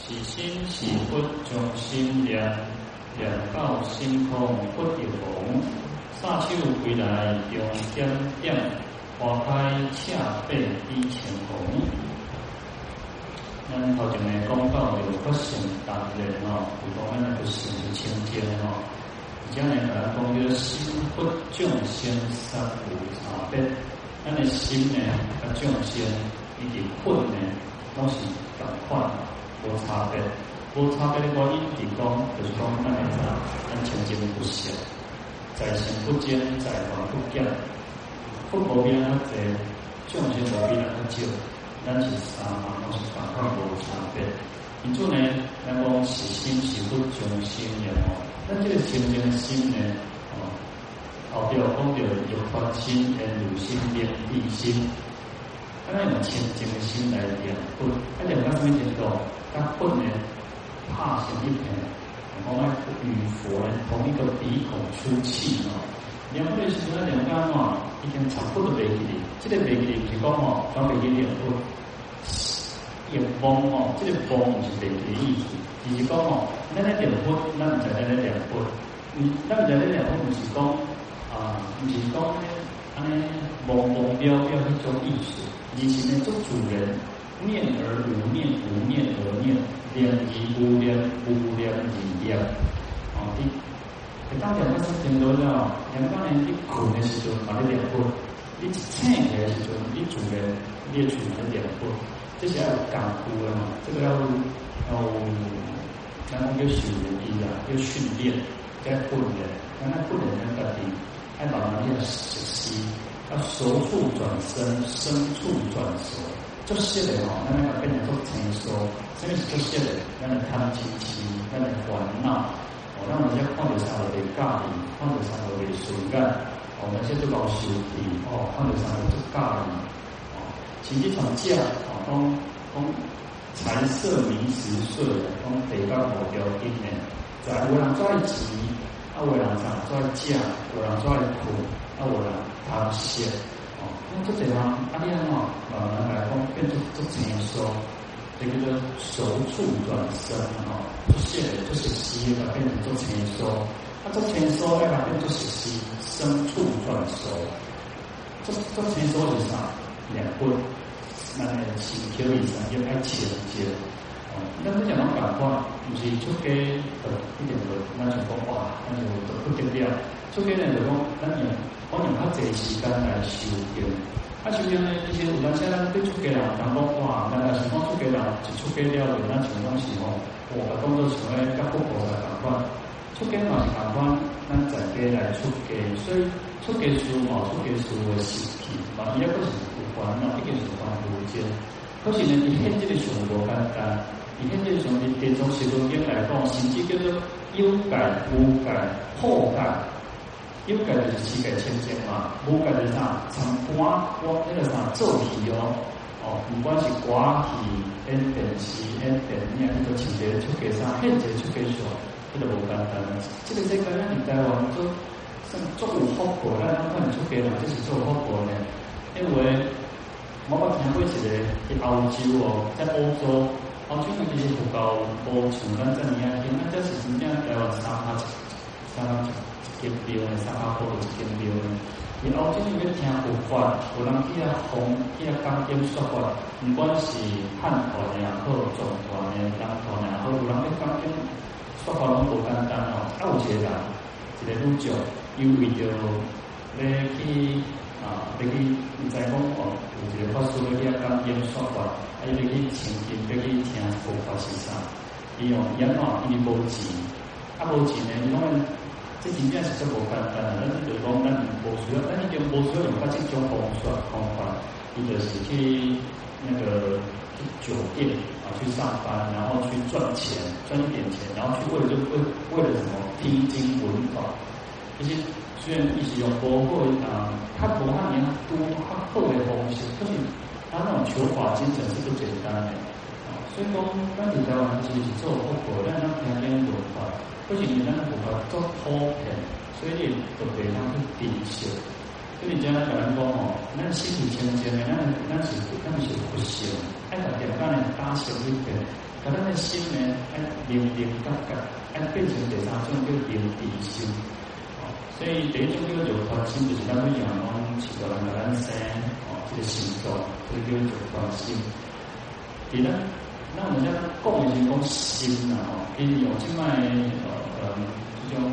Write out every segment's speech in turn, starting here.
起心是佛，将心念念到心空不有红，撒手归来用点点，花开恰被一晴空。咱头前呢讲到有佛性当然哦，有讲咱那个心是清净哦。而且呢，咱讲叫心佛众生三无差别，咱的心呢，和众生以及佛呢，都是同款。无差别，无差别的原因，是讲就是讲，咱来讲，咱清净不善，在心不坚，在法不坚，佛无边啊济，众生无边啊少，咱是三项拢是同款无差别。因此呢，咱讲是心是佛众生也哦，咱这个清净的心呢，哦，后边讲到有发心，缘入心，念地心，咱用清净的心来念佛，啊，念到什么程度？他不能怕成一片，我们与佛同一个鼻孔出气哦。两位是那两个嘛，已经差不多没给你，这个没给你是讲哦，准备给两个眼光哦，这个光是没给意思，就是讲哦，那那两个，那唔在那那两个，嗯，那唔在那两个，不是讲啊，不是讲呢，安尼朦朦胧胧迄种意思，以前呢做主人。念而无念，无念而念，念而无念，无念而念。哦，你，你当两个事情都了，两个人一困的时候把你两分，你醒的时候你主人列出来两分，这些要感悟的嘛？这个要要，咱讲叫修练啊，要训练，要训练，让他不能那个的，爱把那些熟悉，要熟处转生，生处转熟。做事的哦，咱那个变成做成熟，什么是做事的？咱来贪嗔痴，咱来烦恼，哦，让人家看到啥都会。介意，看到啥都会损感，哦，那些都搞修理，哦，看到啥都介意，哦，其实从这哦，讲讲财色名食睡，讲得到目标一年，在有人在急，啊，有人在在讲，有人在苦，啊，有人贪心。这这方阿弟啊，慢慢来讲变做做成熟，这个叫熟处转生啊，做些做些习了变成做成熟，啊做成熟来变做些习，生处转熟，做做成熟是啥？两分，那个心口以上要爱清洁，哦，那不讲讲感官，不是出家的一点的，那就讲哇，那就都不得了，出家人就讲，那你。我用较济时间来修行，啊修行呢，以前有当时咱对出家人讲讲话，咱若是讲出家人一出家了，咱像讲是吼，我当作像咧甲佛菩萨同款，出家嘛是同款，咱在家来出家，所以出家事嘛，出家事的习气嘛，伊也不是有关嘛，毕竟是关无间。可是呢，伊现这个上无简单，伊现这个上是电中时空间来讲，甚至叫做有改无改后改。有改就是七改千千嘛，无改就是啥，从刮刮那个啥皱皮哦，哦，不管是刮皮、变变细、变变咩，你都请别人出给啥，现在出给说，这个无简单。这个这个让你台湾做，像做有福报，咱看你出给嘛，就是做福报呢。因为我捌听过一个在欧洲哦，在欧洲，欧洲那边福报无像咱这样，因为这是真正台湾三八三八金标的三八坡就是金标的，然后这里面听佛法，有人去啊弘，去啊讲经说法，不管是汉传的也好，藏传的、藏传的也好，有人去讲经说法拢无简单哦。啊，有一个人，一个女将，因为着要去啊，要去，唔知讲哦，有一个法师要去啊讲经说法，啊，要去请经，要去听佛法是啥？伊用演嘛，伊无钱，啊无钱呢，伊拢。这真正是足无简单啊！咱就是讲，咱无需要，咱已经无需要用到这种方式方法，伊就是去那个去酒店啊去上班，然后去赚钱，赚一点钱，然后去为了就为为了什么听经闻法。这些虽然一直用佛或啊，他不他年多他厚的东西，可是他那种求法精神是不简单的啊。所以讲，咱在台湾其实是做佛果，让他听经闻法。不仅你那个佛法做普遍，所以你就非常去抵受。所以讲来讲哦，咱心里清净的，咱咱是咱是不行。爱把点干呢打小一点，把咱的心呢哎，灵灵觉觉，哎，变成第三种叫灵智心。哦，所以第一种叫做发心，就是咱们讲讲，起个人个人生，哦，这个行动，这个叫做发心。第二，那我们讲讲的是讲心呐，哦，因为有另外呃呃这种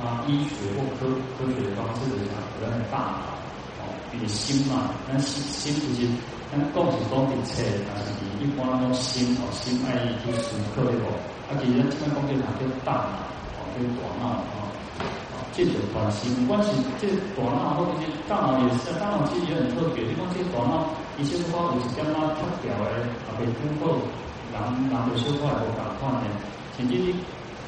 啊医学或科科学的方式来讲，人的大脑，哦，你的心嘛，那心心不是。咱讲是讲的册，但是一般拢心哦，心爱去思考的哦。啊，其实咱这边讲的哪叫大脑哦，叫大脑哦，哦，这种关系，不管是这大脑或者是大脑也是，大脑其实也很特别。你讲这大脑，以前的话有一点啊特别的，啊，被通过人人的说话无共款的，甚至你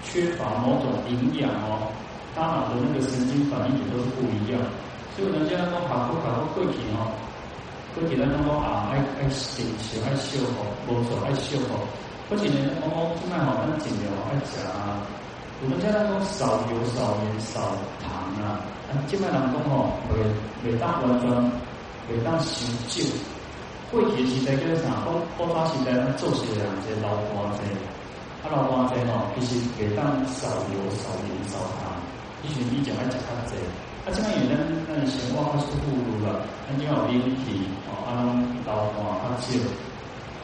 缺乏某种营养哦，大脑的那个神经反应也都是不一样。所以人家讲考过考过过去哦。过去咱拢讲啊，爱爱定时爱修复，无错爱修复。过去呢，讲讲即摆吼，咱尽量爱食啊。有人家讲少油少盐少糖啊，啊，即摆人讲吼，袂袂当完全，袂当伤少。过去时代叫啥？古古早时代咱做事的人即流汗济，啊流汗济吼，其实袂当少油少盐少糖，以前以前爱食较济。啊，即摆有咱咱生活较舒服了，咱就有灵气。啊，拢流汗较少，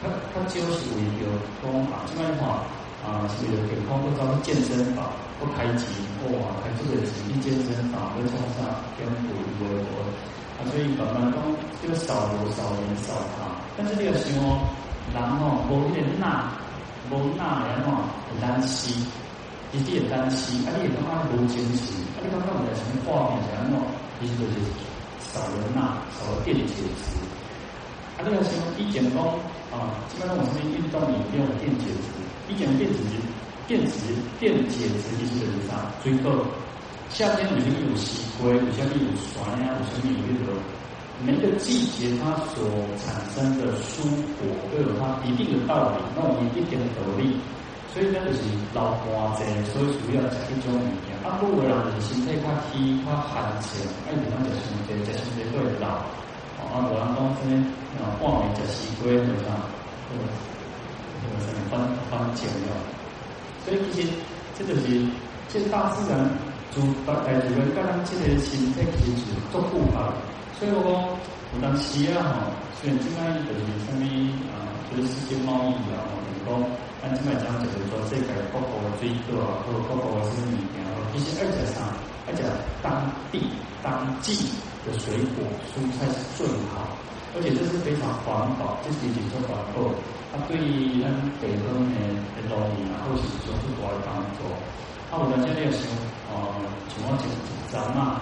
较较少是为着讲啊，即摆话啊，是为着健康，不走去健身房，不开钱，哇，开这个钱去健身房，要创啥减肥为何？啊，所以慢慢讲，这个少油少盐少糖。但是你要想哦，人哦，无迄个钠，无钠然后会担心，一定会担心，啊，你也感觉无精神，啊，你感觉有点什么画面，然后其实就是少了钠，少了电解质。啊，你要想以前讲啊，基本上我们运动里面用电解质，以前电解质、电池、电解质其实就是啥？最后夏天有些有西瓜，有些有酸呀，有些有那个。每个季节它所产生的蔬果都有它一定的道理，那我们一定的得力。所以那就是流汗多，所以主要讲一种物件。啊，如果人是身体较虚、较寒性，哎，比方就是这这身体都会老。啊，无人讲这边啊，半暝食西瓜，是啥？这个这个什么翻翻井了？所以其实这就是这大自然主大大自然跟咱这个身体其实做互补。所以我讲有当时啊，吼，虽然现在就是什么啊，就是世界贸易啊，吼，就是讲咱这边讲就是说世界各国的水果啊，或各国的什么物件啊，其实而且啥，而且当地当季。的水果蔬菜是最好，而且这是非常环保，这是一种环保。它对于咱北方的的农民啊，或是说是多来帮助。啊，我们现在想，呃，像我种种嘛，啊，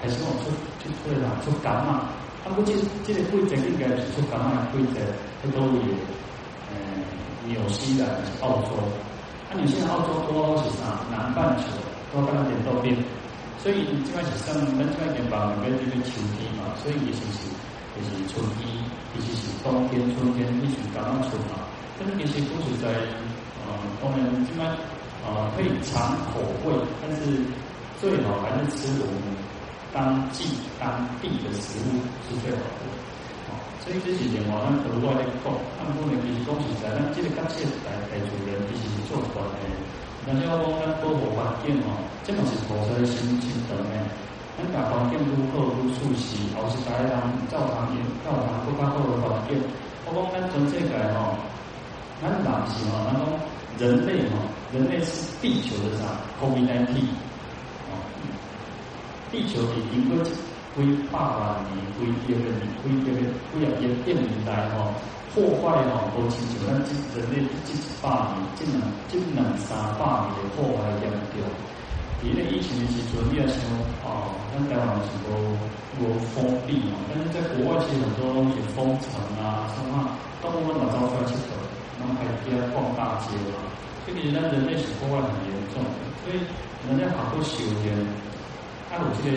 还是讲出出出来出柑嘛。啊，不过这这个规则应该是出柑嘛规则，这都有，呃，纽西兰、澳洲。啊，纽西兰、澳洲多是啥？南半球多半点都变。所以基本上，咱这边地方应该就是秋天嘛，所以也是是就是春天，尤其是冬天、春天，你是刚刚春嘛。但是其实不是在呃，我们这边呃可以尝口味，但是最好还是吃我们当季当地的食物是最好的。啊，所以这几年我们额外的讲，他们不能其实讲实在，咱这个感谢来来主人，其实是做出来的。那就讲咱保护环境哦，这嘛是菩萨的心心肠诶。咱把环境愈好愈舒适，后世代人造堂业、造堂更加好的环境。我讲咱全世界吼，咱人是吼，咱讲人类吼，人类是地球的啥？COVID-19，地球已经过几百万年、几亿个年、几亿个、几亿亿亿年代吼。破坏哦，无亲像咱这人类这一百年，这两这两三百年的破坏严重。伊咧以前的时阵，你也想哦，咱台湾是无无封闭嘛，但是在国外其实很多东西封城啊，什么动物们早出来吃的，然后还比较逛大街嘛。所以其实咱人类是破坏很严重的，所以人家好多修炼，啊有这个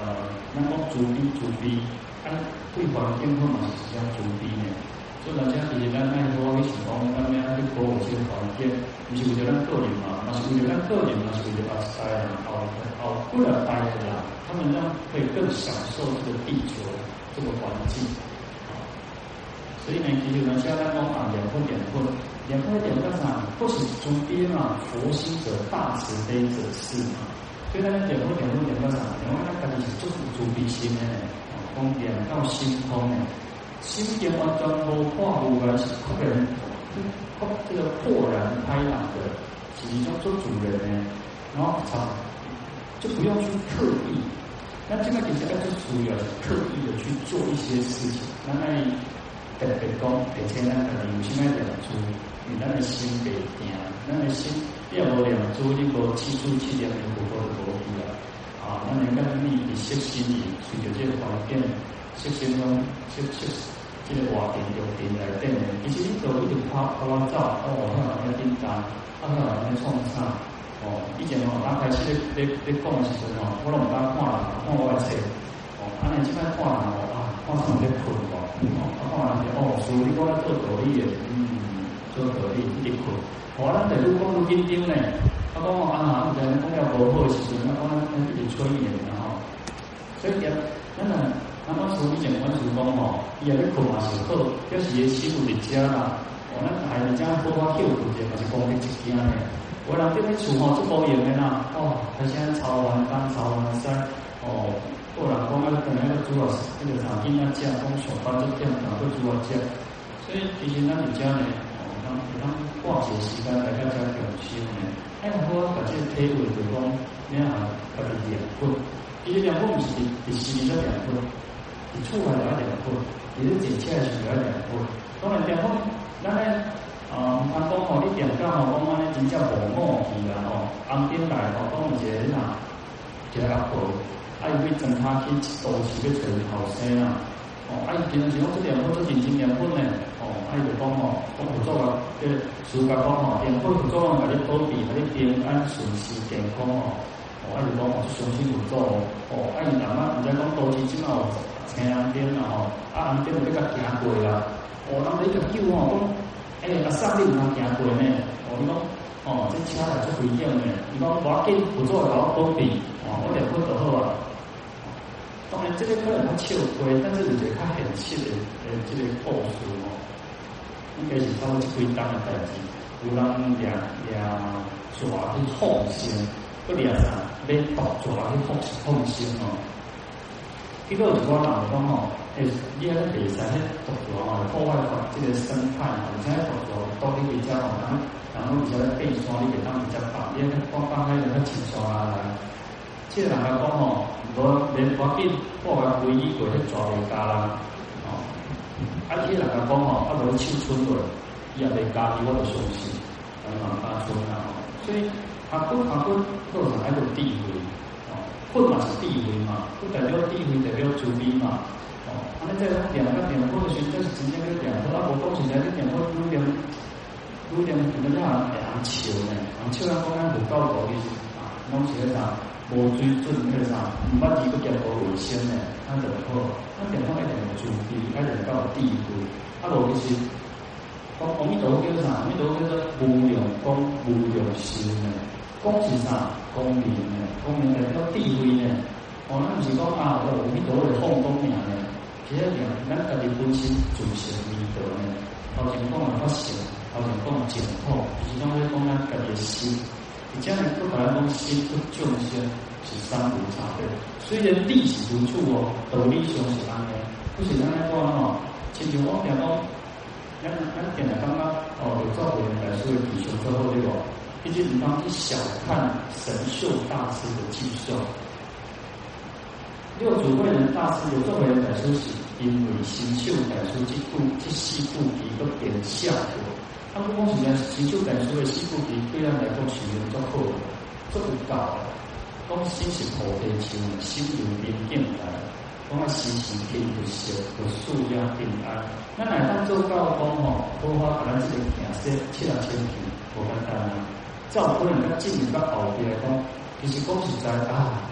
呃，那个主逼主逼。咱对环境好嘛是比较注意的，所以大家其实咱爱多去想讲，咱要去保护这个环境，不是为了咱个人嘛，嘛是为了咱个人嘛，是为了后代人，后后过来代的人，他们呢可以更享受这个地球这个环境。所以呢，其实咱现在讲啊，养分养分，养点破点干啥？不是中边嘛，佛心者大慈悲者是嘛。所以咱点破点破点干啥？因为咱家己是做主悲心的，讲点到心通的，心点完全无化无完是可能，破这个豁然开朗的，是一种做主人呢，然后他就不用去刻意。那这个其实就属于刻意的去做一些事情，那那特别讲，而且咱，可能有些爱两做，你那个心别定，咱个心要无两做，你无记住去两年不过就无去了。啊，那你跟你的识心里，随着这个环境，识心中，识识这个环境有点来变的，其实你走一点拍拍完照，哦，看到那订单，看到那创啥。哦，以前哦，刚开始咧咧咧讲的时阵哦，我拢唔敢看人，看我的册。哦，安尼即摆看人哦，啊，看上咧困哦，哦，啊，看人哦，所以你讲咧做道理的，嗯，做道理一直困。我，咱在愈讲愈紧张呢。啊，讲啊，啊，唔知讲了无好的时阵，啊，讲咱一直催眠然后，所以讲，咱啊，咱讲所以前阮是讲吼，伊也咧困嘛是好，表示伊媳妇伫遮啦。哦，咱孩子家好好休困者，嘛是讲你一惊呢。我人这边厝吼做保养的呐，哦，他现在炒完饭，炒完菜，哦，过人讲啊，等下要煮啊，那个啥，今仔食，讲上班就点，然后煮啊食。所以其实咱们家呢，哦，当当挂节时间，大家加点心呢。哎，我把这个体会就讲，你啊，把它两份，其实两份不是你心里的两份，你厝内要两份，你是剪起来是要两份。当然两份，咱呢。啊，阿公吼，你点讲吼，讲安尼真正无默去啦吼。红顶来吼，讲一个呐，一个阿婆，啊伊去装卡去都市去找后生啊。哦，啊伊平常时讲这点货做真正点本呢。哦，啊伊就讲吼，讲合作个，这个事业讲吼，点货合作个，甲你保庇，甲你平安顺时健康哦。哦，啊伊讲哦，相信合作哦。哦，啊伊阿妈毋知讲都市怎啊，青红灯啦吼，啊红灯就比较行过啦。哦，人哋一个叫吼讲。哎，阿三你唔通行过呢？我讲，哦，这车来做回应呢。你讲我给不做劳保比，哦，我点不就好啊。当然，这个可能他笑亏，但是你觉得他很气的，呃，这个故事哦，应该是他们归档的代志。有人俩俩抓去放心，不俩啥，被盗抓去放放心哦。这个我人讲哦。诶，你喺地上咧读咗哦，破坏咗即个生态，而且读咗多啲比较好，然后然后而且咧背山啲地方比较大，因为放放喺那个青山啊，即人家讲吼，我连我见破坏唯一过去抓嚟加啦，哦，啊啲人家讲吼，啊无去青春队，伊也未加入我都熟悉，啊嘛加村啊，所以他不他不构成一种地位，哦，混嘛是地位嘛，不代表地位代表主义嘛。哦，啊，你这两个点破的时候，就是直接跟两个啊，我讲起来，这点破有点有点怎么样？两球呢？两球啊，讲紧不够多的啊，弄起来啥？无水准那个啥？唔捌几个点破为先呢？他点破，他点破一点主题，他点到地位，啊，无就是讲阿弥陀佛叫啥？阿弥陀佛叫做无量光无量寿呢？光是啥？光明呢？光明代表地位呢？哦，咱毋是讲啊，我阿弥陀佛的放光明呢？其实讲，咱家己本身就是弥陀呢。头前讲的发心，头前讲的净土，就是讲咧讲咱家己心。你将来不可能讲心不众生是三无差别。虽然理是如此哦，道理上是安尼。不是咱来讲吼，亲像我讲讲，咱咱点来刚刚哦，有照顾人来说提出之后对不？毕竟你当去小看神秀大师的技术。六祖慧能大师有作为的书是因为神秀大师这部这四部一个点效果，他不光是讲神秀大师的四部比对咱来讲是用足好，足有道。讲心是菩提心，心有明镜台，讲啊时时刻刻修，有数量平安。咱来当做教讲吼，好花可能这个行色七两千皮，无简单啊。照可能较进一步后边来讲，其实讲实在啊。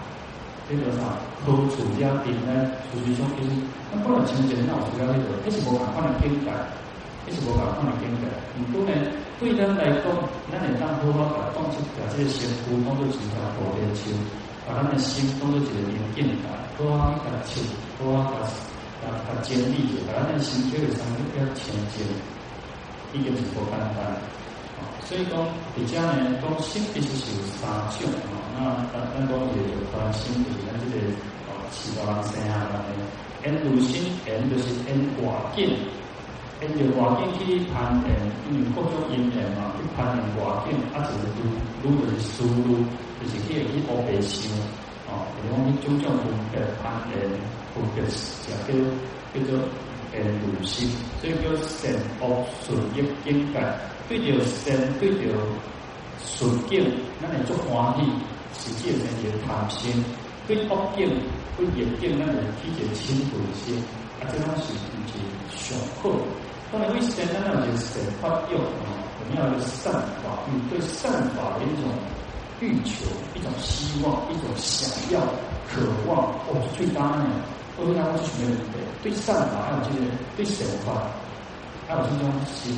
这个啥？好处家庭呢？属于说其实，那不能亲近那我主要那个，这是无办法的境界，是无办法的境界。唔过呢，对咱来讲，咱会当好好把当作把这个身躯当作一条菩提树，把咱的心当作一个明镜台，好好把树，好好把把把建立，把咱的心叫做上面比较清净。一个是无简单。所以讲，比较呢，讲心其实是有三种啊。那咱咱讲也有关心，就是咱这个哦，七大人生下来呢，缘由心，缘就是缘外境，缘由外境去攀缘，因为各种因缘嘛，去攀缘外境，啊，就是愈愈就是输入，就是去去乌白想哦，比如讲去种种分别攀缘，分别就叫叫做缘由心，所以叫善恶顺逆境界。对着善，对着顺境，咱会足欢喜，实际上是贪心；对恶境，对逆境，咱会起一个嗔恚心。啊，这种是唔是上好？当然，为善，咱要有善法用啊，我们要有善法用，对善法的一种欲求、一种希望、一种想要、渴望，哦，最大呢，我跟他们是没有对，对善法还有这个对善法，还有这种心。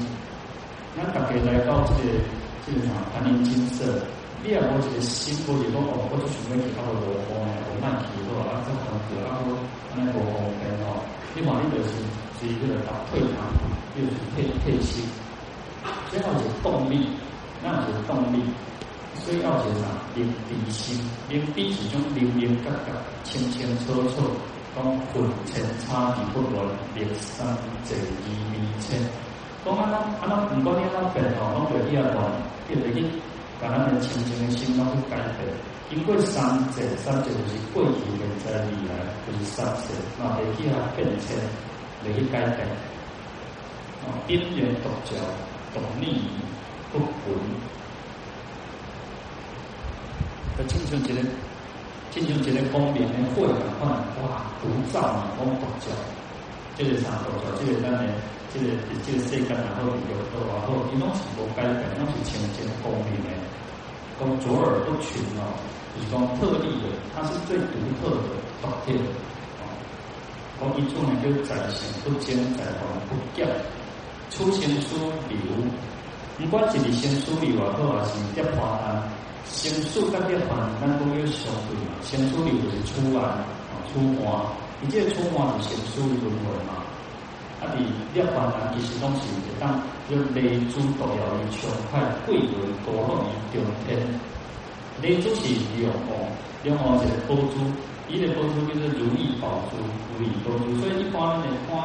那大家来到这个这个啥盘林金色，你也无一个心，无一个哦，我就想要去阿个罗峰诶，我慢去好啊，这很好啊，我安尼罗峰边哦，你看你就是是一个打退堂鼓，就是退退心，所以要有动力，那有动力，所以要有啥？灵底心，灵底是种灵灵格格，清清楚楚，讲混前差异不乱，历三者二二千。讲安那安那，唔管你安那变哦，拢着去啊乱，变得去，把咱的清净的心拢去改变。经过三界，三界就是过去、现在、未来，就是三界，那会去啊变迁，会去改变。哦，因缘独教，独立不混。个亲像一个，亲像一个光明的火一样，哇，独照你光独教，这个啥独教？这个咱的。这个这个世间然后有的然后伊拢是无改变，拢是清净光明的，讲左耳不群哦，就是讲特例的，它是最独特的法体哦。讲一处呢就在行不增，在凡不减，出行书流，不管是你先书流啊，或者是涅槃啊，先书跟涅槃，咱都有相对嘛。先书流就是出来啊，出关，你这个出关是先书轮回嘛。啊！伫涅槃啊，其实拢是会当叫雷珠独耀伊上快贵为多乐于中天。雷珠是龙王，龙王是个宝珠，伊个宝珠叫做如意宝珠，如意宝珠。所以一般咧看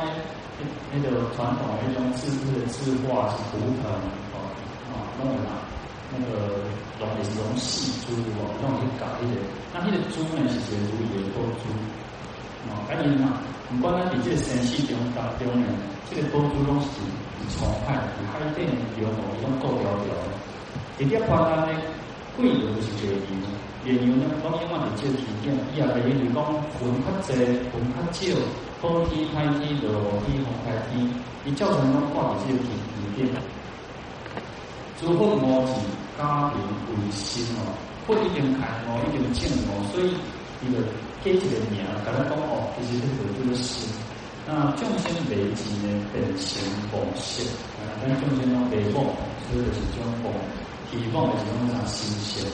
迄迄个传统迄种制字的字画是图腾哦，啊，弄个啥？那个龙也是龙细珠哦，弄去改迄个。那迄个珠呢是一个如意的宝珠，哦，赶紧啊！不管咱伫这个生死中当中呢，这个宝珠拢是从海从海底流动，伊拢高调调。一点花单呢，贵的就是原油，原油呢，讲因为伫这个条件，伊也袂因为讲云较济，云较少，好天歹天，落雨天风歹天，伊造成拢挂伫这个条件。诸佛无是家庭为心哦，佛一定开悟，一定证悟，所以伊个。给一个名，甲咱讲哦，其实这个就是心。那众生累积呢，本性本性，啊，咱众生拢累梦，所以就是种梦，希望就是讲啥心性。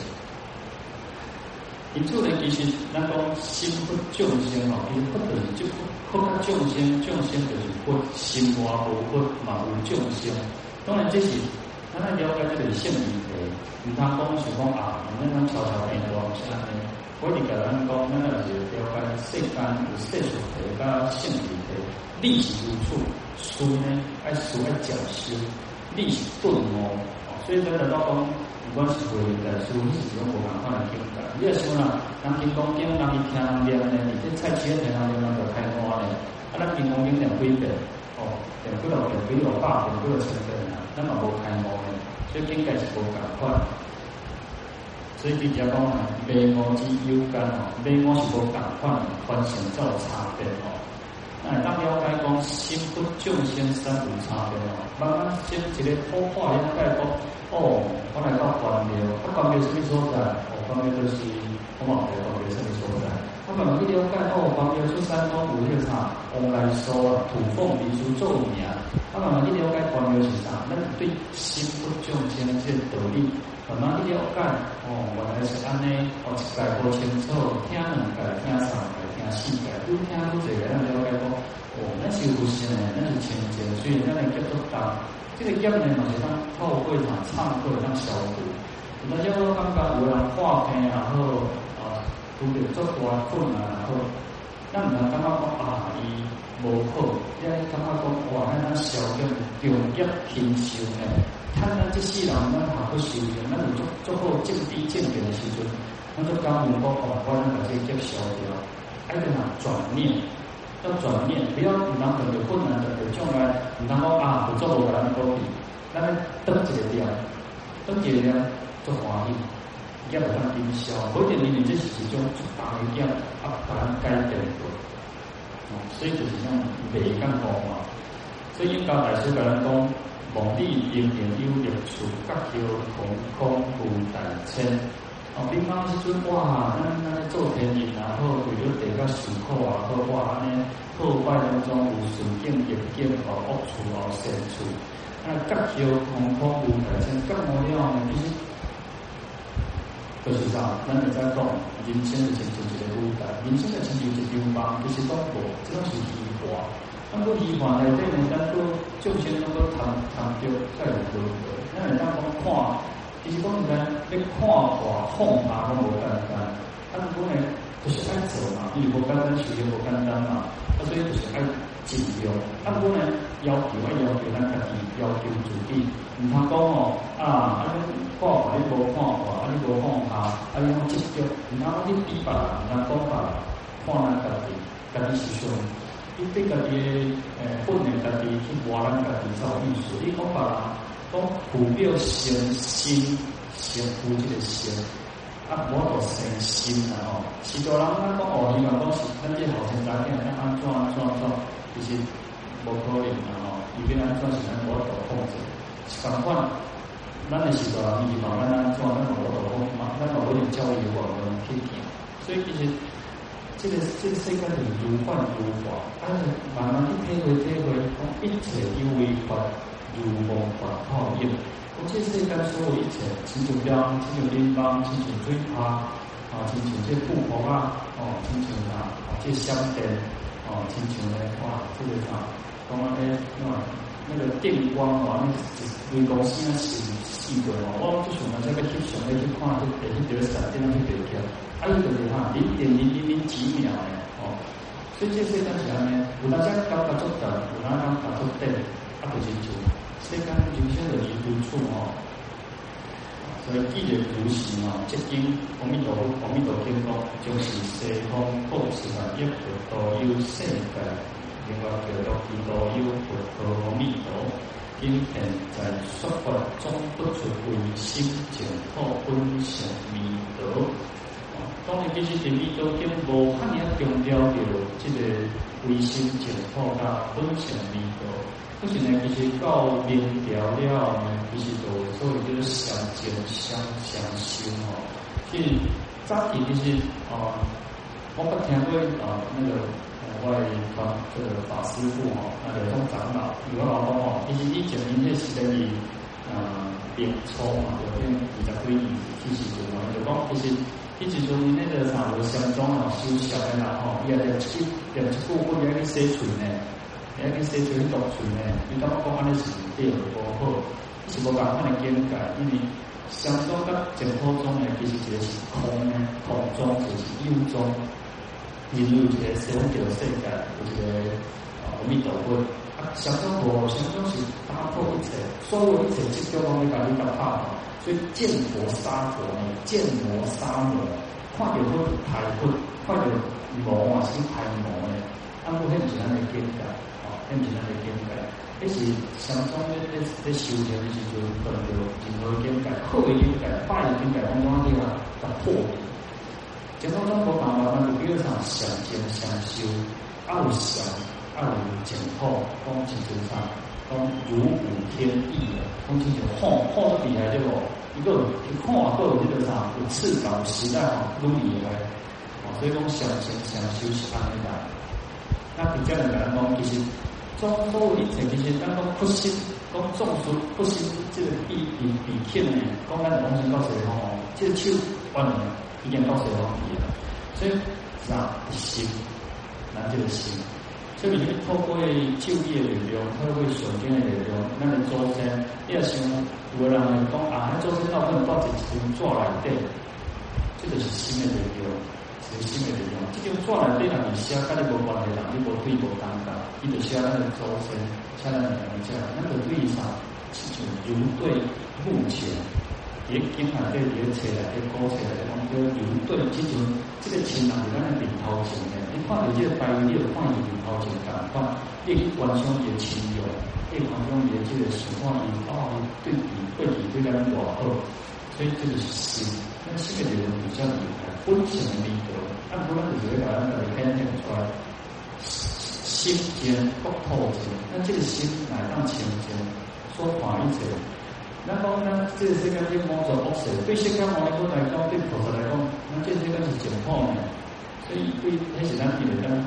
因此呢，其实咱讲心不众生哦，其实不等于就不不众生，众生就是不心外无不嘛无众生。当然这是咱来了解这个性理的，唔通讲是讲啊，咱咱悄悄变多啥呢？我哋甲咱讲，咱那是了解世间有世俗体甲性理体，理是无处，书呢爱书爱讲修，理是顿悟。所以咱来到讲，不管是会在书，你是用无共款来听的。你要想啦，人听讲经，人去听人念呢，你这菜市仔听人念，人就开悟呢。啊，咱听讲经念几遍，哦，念几落遍，几落百遍，几落千遍啊，咱嘛无开悟呢。所以境界是无共款。所以比较讲啊，迷悟之有间哦，迷悟是无共款，凡成才有差别哦。那当了解讲心不众生有差别哦，慢慢先一个破化了解讲，哦，我来到关庙，啊关庙什么所在？哦，关庙就是我嘛不晓关庙什么所在。啊慢慢了解，哦，关庙出山东有迄个啥，往来说土凤民俗做名。啊慢慢去了解关庙是啥，那对心不众生这道理。慢慢去了解，哦，原来是安尼，哦，一概不清楚，听两界，听三界，听四界，愈听愈济个，咱了解讲，哦，咱是有佛性诶，咱是清净，所以咱来接触到，这个业呢，嘛是当透过场唱课当消毒。有的时候感觉有人化病，然后啊，拄着足大困难，然后咱唔通感觉讲啊，伊无好，因为感觉讲哇，咱咱消业重业轻修呢。看咱这世人，咱还不修行，咱有足足好正知正见的时阵，咱就讲明讲哦，我咱把这个业消掉，爱怎样转念？要转念，不要唔当很有困难的，有将来唔当讲啊，不做我咱个比，咱得一个点，得一个点做欢喜，也不当阴消，否则你你这是一种大的业，啊，把它改变过，哦，所以就是讲袂讲讲嘛，所以应该来说，甲咱讲，蒙地因缘有业处，各求空空无大千。哦，比方时阵哇，咱咱咧做天人，然后为了得个许可啊，好哇，安尼破坏当中有顺境逆境，哦，恶处哦，善处，那各求空空无大千，咁我了呢，其实就是啥，咱会在讲人生的亲像一个舞台，人生的亲像一张梦，其实都无，这种是虚幻。咱个虚幻内底呢，咱个众生拢个谈谈着才有可能，咱会当讲看。其实讲实在，你看画放大都无简单，啊，如果呢，就是爱做嘛，因为无简单，事业无简单嘛，啊，所以就是爱尽量。啊，如果呢，要求爱要求咱家己，要求自己，唔通讲哦，啊，啊，你看画你无看画，啊，你无放下，啊，你讲执着，唔通讲你比别人，唔通讲别人，看咱家己，家己是上，你对家己诶，本人家己去活咱家己才有意思，你讲别人。讲普遍先心，先夫这个心，啊，我都先心啦吼。许多人咱讲哦，希望讲是咱这后生仔囝要安怎安怎安怎，其实无可能啦吼。伊变安怎是咱无法度控制。相反，咱的许多人希望咱安怎，咱无法度控嘛，咱无法教育我们去听。所以其实这个这个世界是如幻如化，但是慢慢去体会体会，讲一切有为法。如梦幻泡影，我这世间所有一切，亲像光，亲像灯光，亲像水花，啊，亲像这富婆啊，哦，亲像啊，这香灯，哦，亲像呢，哇，这个啥，讲啊，那哇，那个电光哇，那微光线啊，细细的哦，我就是我们这个去想要去看，就得去得闪电去得看，还有就是哈，零点零零零几秒，哦，所以这世间上呢，有哪些高高做的，有哪些高做的，啊，不清楚。这间人生的一处处哦，所以记得读习嘛，接经阿弥陀佛，阿弥陀经讲，就是西方国是万一佛都有世界，另外叫做几多有佛陀阿弥陀，今天在说法中不出唯心净土本性弥陀。当然，其实这弥陀经无汉人强调着这个唯心净土加本性弥陀。不是呢，其实到明了了呢，其实都所谓就是相见相相修哦。所以早期其实啊，我不听过啊那个外方这个法师父哦，那个种长老有个老公哦，其实以前因这是等于啊点抽嘛，有点比较规矩，其实就嘛，就讲其实一直从那个啥，我相中啊修小的啦吼，也也去也去过过也去写出呢。诶，你写出去读书呢？你感觉讲安尼是对无好？是无办法的见解，因为相中甲净土宗呢，其实一个是空呢，空中就是有中，因为有一个生着世界，有一个阿弥陀佛。啊，相中无，相中是打破一切，所有一切即叫讲你把你打破。所以见佛杀佛呢，见魔杀魔，看到佛害佛，看到魔啊是害魔呢，啊，不很简单的见解。很简单的见解，这是相当于在在修行的时候，可能就任何见解、好的见解、坏的见解，往往地方要破除。净土宗佛讲话，那就比如上相见相修，二相二净土，讲清楚啥？讲如虎添翼的，讲清楚，好好的厉害对不？一个一看都有这个啥？有翅膀，时代啊，都厉害。啊，所以讲相见相修是安尼的。那比较的来讲，其实。中所有一切，其实咱讲不心，讲种出不心，这个比比比欠呢，讲咱农村到西方哦，这个手完了已经到西方去了。所以是啊，心，咱这个心，所以你透过就业的力量，透过手间的力量，那你祖先，你要想，有人会讲啊，祖先到底到底是用怎来的？这个是新的力量，是新的力量。这种怎来的人，你写跟你无关系，人你无对无尴尬，你就写那个祖先，写那个名字，那个对上是种有对目前。也经常对连车来，对高车来讲，就有对这种这个钱啊，是咱的领头钱的。你看到这个白你有看有领头钱，赶快你观赏也亲友，你观赏也这个情况也哦，对比对比对咱多好，所以这个是心。那这个人比较厉害，分享力多，按不然就是把咱的看见出来，心间不透气。那这个心乃当清净，说法一者。那么呢，这个世界就摸着恶势，对释迦牟尼佛来讲，对菩萨来讲，那这个世间是解脱的，所以对那些人比来讲，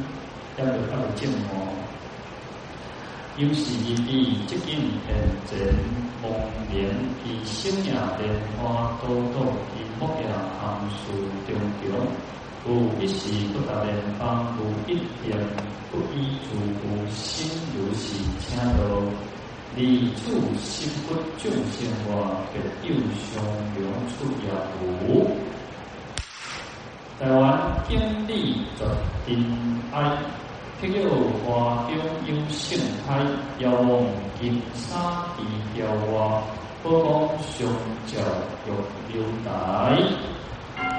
要有要有见摸。有时一地即见现前梦莲，以星夜莲花朵朵，以木叶含树重重，故一时不达莲芳，故一点不依诸故，心如是请到。离处心不众生话，别又相永出也无。台湾经历着悲哀，却又花中有盛开，遥望金沙地调话，波光相照欲流台。